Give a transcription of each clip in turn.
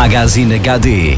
Magazine HD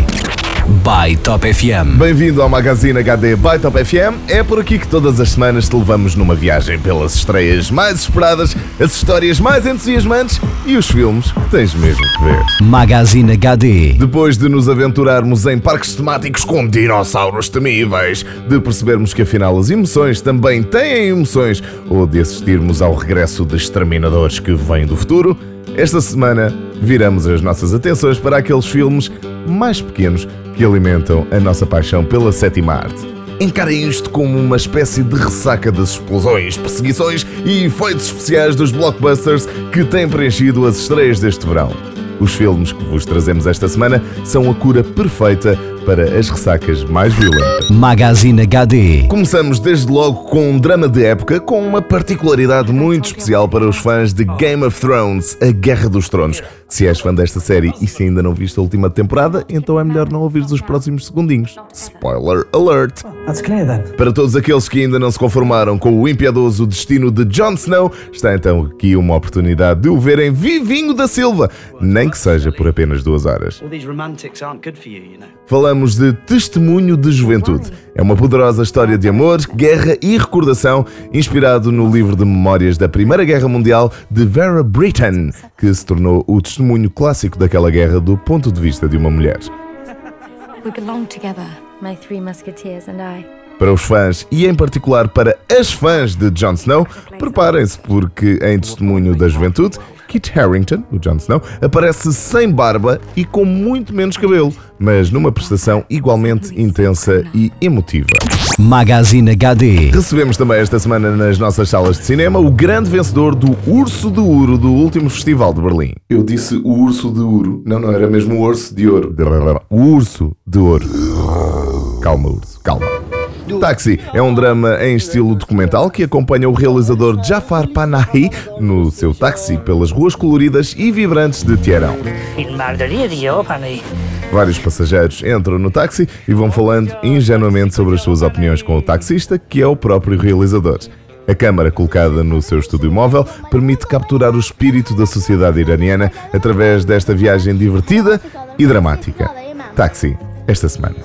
by Top FM. Bem-vindo ao Magazine HD by Top FM. É por aqui que todas as semanas te levamos numa viagem pelas estreias mais esperadas, as histórias mais entusiasmantes e os filmes que tens mesmo que ver. Magazine HD. Depois de nos aventurarmos em parques temáticos com dinossauros temíveis, de percebermos que afinal as emoções também têm emoções, ou de assistirmos ao regresso de exterminadores que vêm do futuro, esta semana viramos as nossas atenções para aqueles filmes mais pequenos que alimentam a nossa paixão pela sétima arte. Encarem isto como uma espécie de ressaca das explosões, perseguições e efeitos especiais dos blockbusters que têm preenchido as estreias deste verão. Os filmes que vos trazemos esta semana são a cura perfeita para as ressacas mais violentas. Magazine HD. Começamos desde logo com um drama de época com uma particularidade muito especial para os fãs de Game of Thrones, A Guerra dos Tronos. Se és fã desta série e se ainda não viste a última temporada, então é melhor não ouvires os próximos segundinhos. Spoiler alert! That's clear then. Para todos aqueles que ainda não se conformaram com o impiedoso destino de Jon Snow, está então aqui uma oportunidade de o verem vivinho da Silva, nem que seja por apenas duas horas. All these romantics aren't good for you, you know. Falamos de Testemunho de Juventude. É uma poderosa história de amor, guerra e recordação, inspirado no livro de memórias da Primeira Guerra Mundial de Vera Brittain, que se tornou o testemunho clássico daquela guerra do ponto de vista de uma mulher. We belong together, my three musketeers and I. Para os fãs e em particular para as fãs de Jon Snow, preparem-se porque em Testemunho da Juventude, Kit Harington, o Jon Snow, aparece sem barba e com muito menos cabelo, mas numa prestação igualmente intensa e emotiva. Magazine HD. Recebemos também esta semana nas nossas salas de cinema o grande vencedor do Urso de Ouro do último Festival de Berlim. Eu disse o Urso de Ouro. Não, não, era mesmo o Urso de Ouro. O Urso de Ouro. Calma, Urso, calma. Taxi é um drama em estilo documental que acompanha o realizador Jafar Panahi no seu táxi pelas ruas coloridas e vibrantes de Teherão. Vários passageiros entram no táxi e vão falando ingenuamente sobre as suas opiniões com o taxista, que é o próprio realizador. A câmara colocada no seu estúdio móvel permite capturar o espírito da sociedade iraniana através desta viagem divertida e dramática. Táxi, esta semana.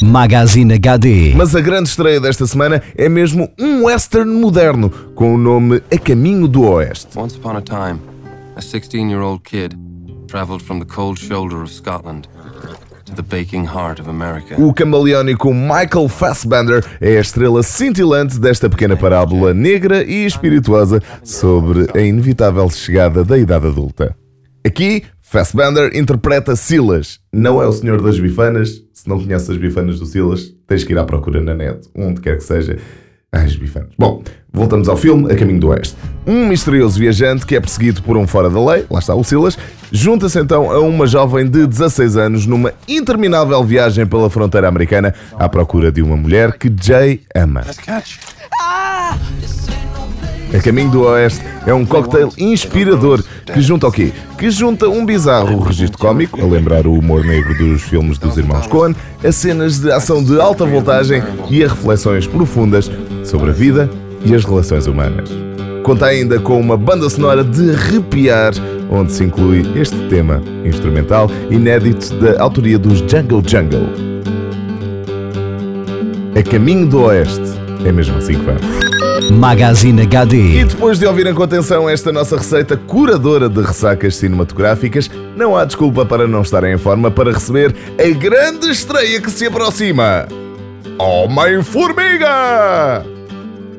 Magazine HD. Mas a grande estreia desta semana é mesmo um western moderno com o nome A Caminho do Oeste. Once upon a time, a 16 year old kid from the cold shoulder of Scotland the baking heart of America. O camaleónico Michael Fassbender é a estrela cintilante desta pequena parábola negra e espirituosa sobre a inevitável chegada da idade adulta. Aqui, Fassbender interpreta Silas. Não é o senhor das bifanas. Se não conheces as bifanas do Silas, tens que ir à procura na net, onde quer que seja. As bifanas. Bom, voltamos ao filme A Caminho do Oeste. Um misterioso viajante que é perseguido por um fora da lei, lá está o Silas, junta-se então a uma jovem de 16 anos numa interminável viagem pela fronteira americana à procura de uma mulher que Jay ama. A Caminho do Oeste é um cocktail inspirador que junta o quê? Que junta um bizarro registro cómico, a lembrar o humor negro dos filmes dos irmãos Coen, a cenas de ação de alta voltagem e a reflexões profundas sobre a vida e as relações humanas. Conta ainda com uma banda sonora de arrepiar, onde se inclui este tema instrumental inédito da autoria dos Jungle Jungle. A Caminho do Oeste. É mesmo assim que vamos. Magazine E HD. depois de ouvirem com atenção esta nossa receita curadora de ressacas cinematográficas, não há desculpa para não estarem em forma para receber a grande estreia que se aproxima: Homem-Formiga!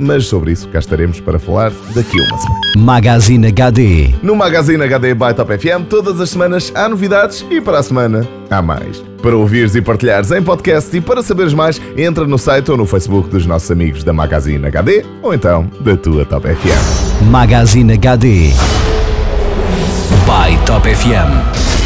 Mas sobre isso cá estaremos para falar daqui a uma semana. Magazine HD. No Magazine HD by Top FM, todas as semanas há novidades e para a semana há mais. Para ouvires e partilhares em podcast e para saberes mais, entra no site ou no Facebook dos nossos amigos da Magazine HD ou então da tua Top FM. Magazine HD. By Top FM.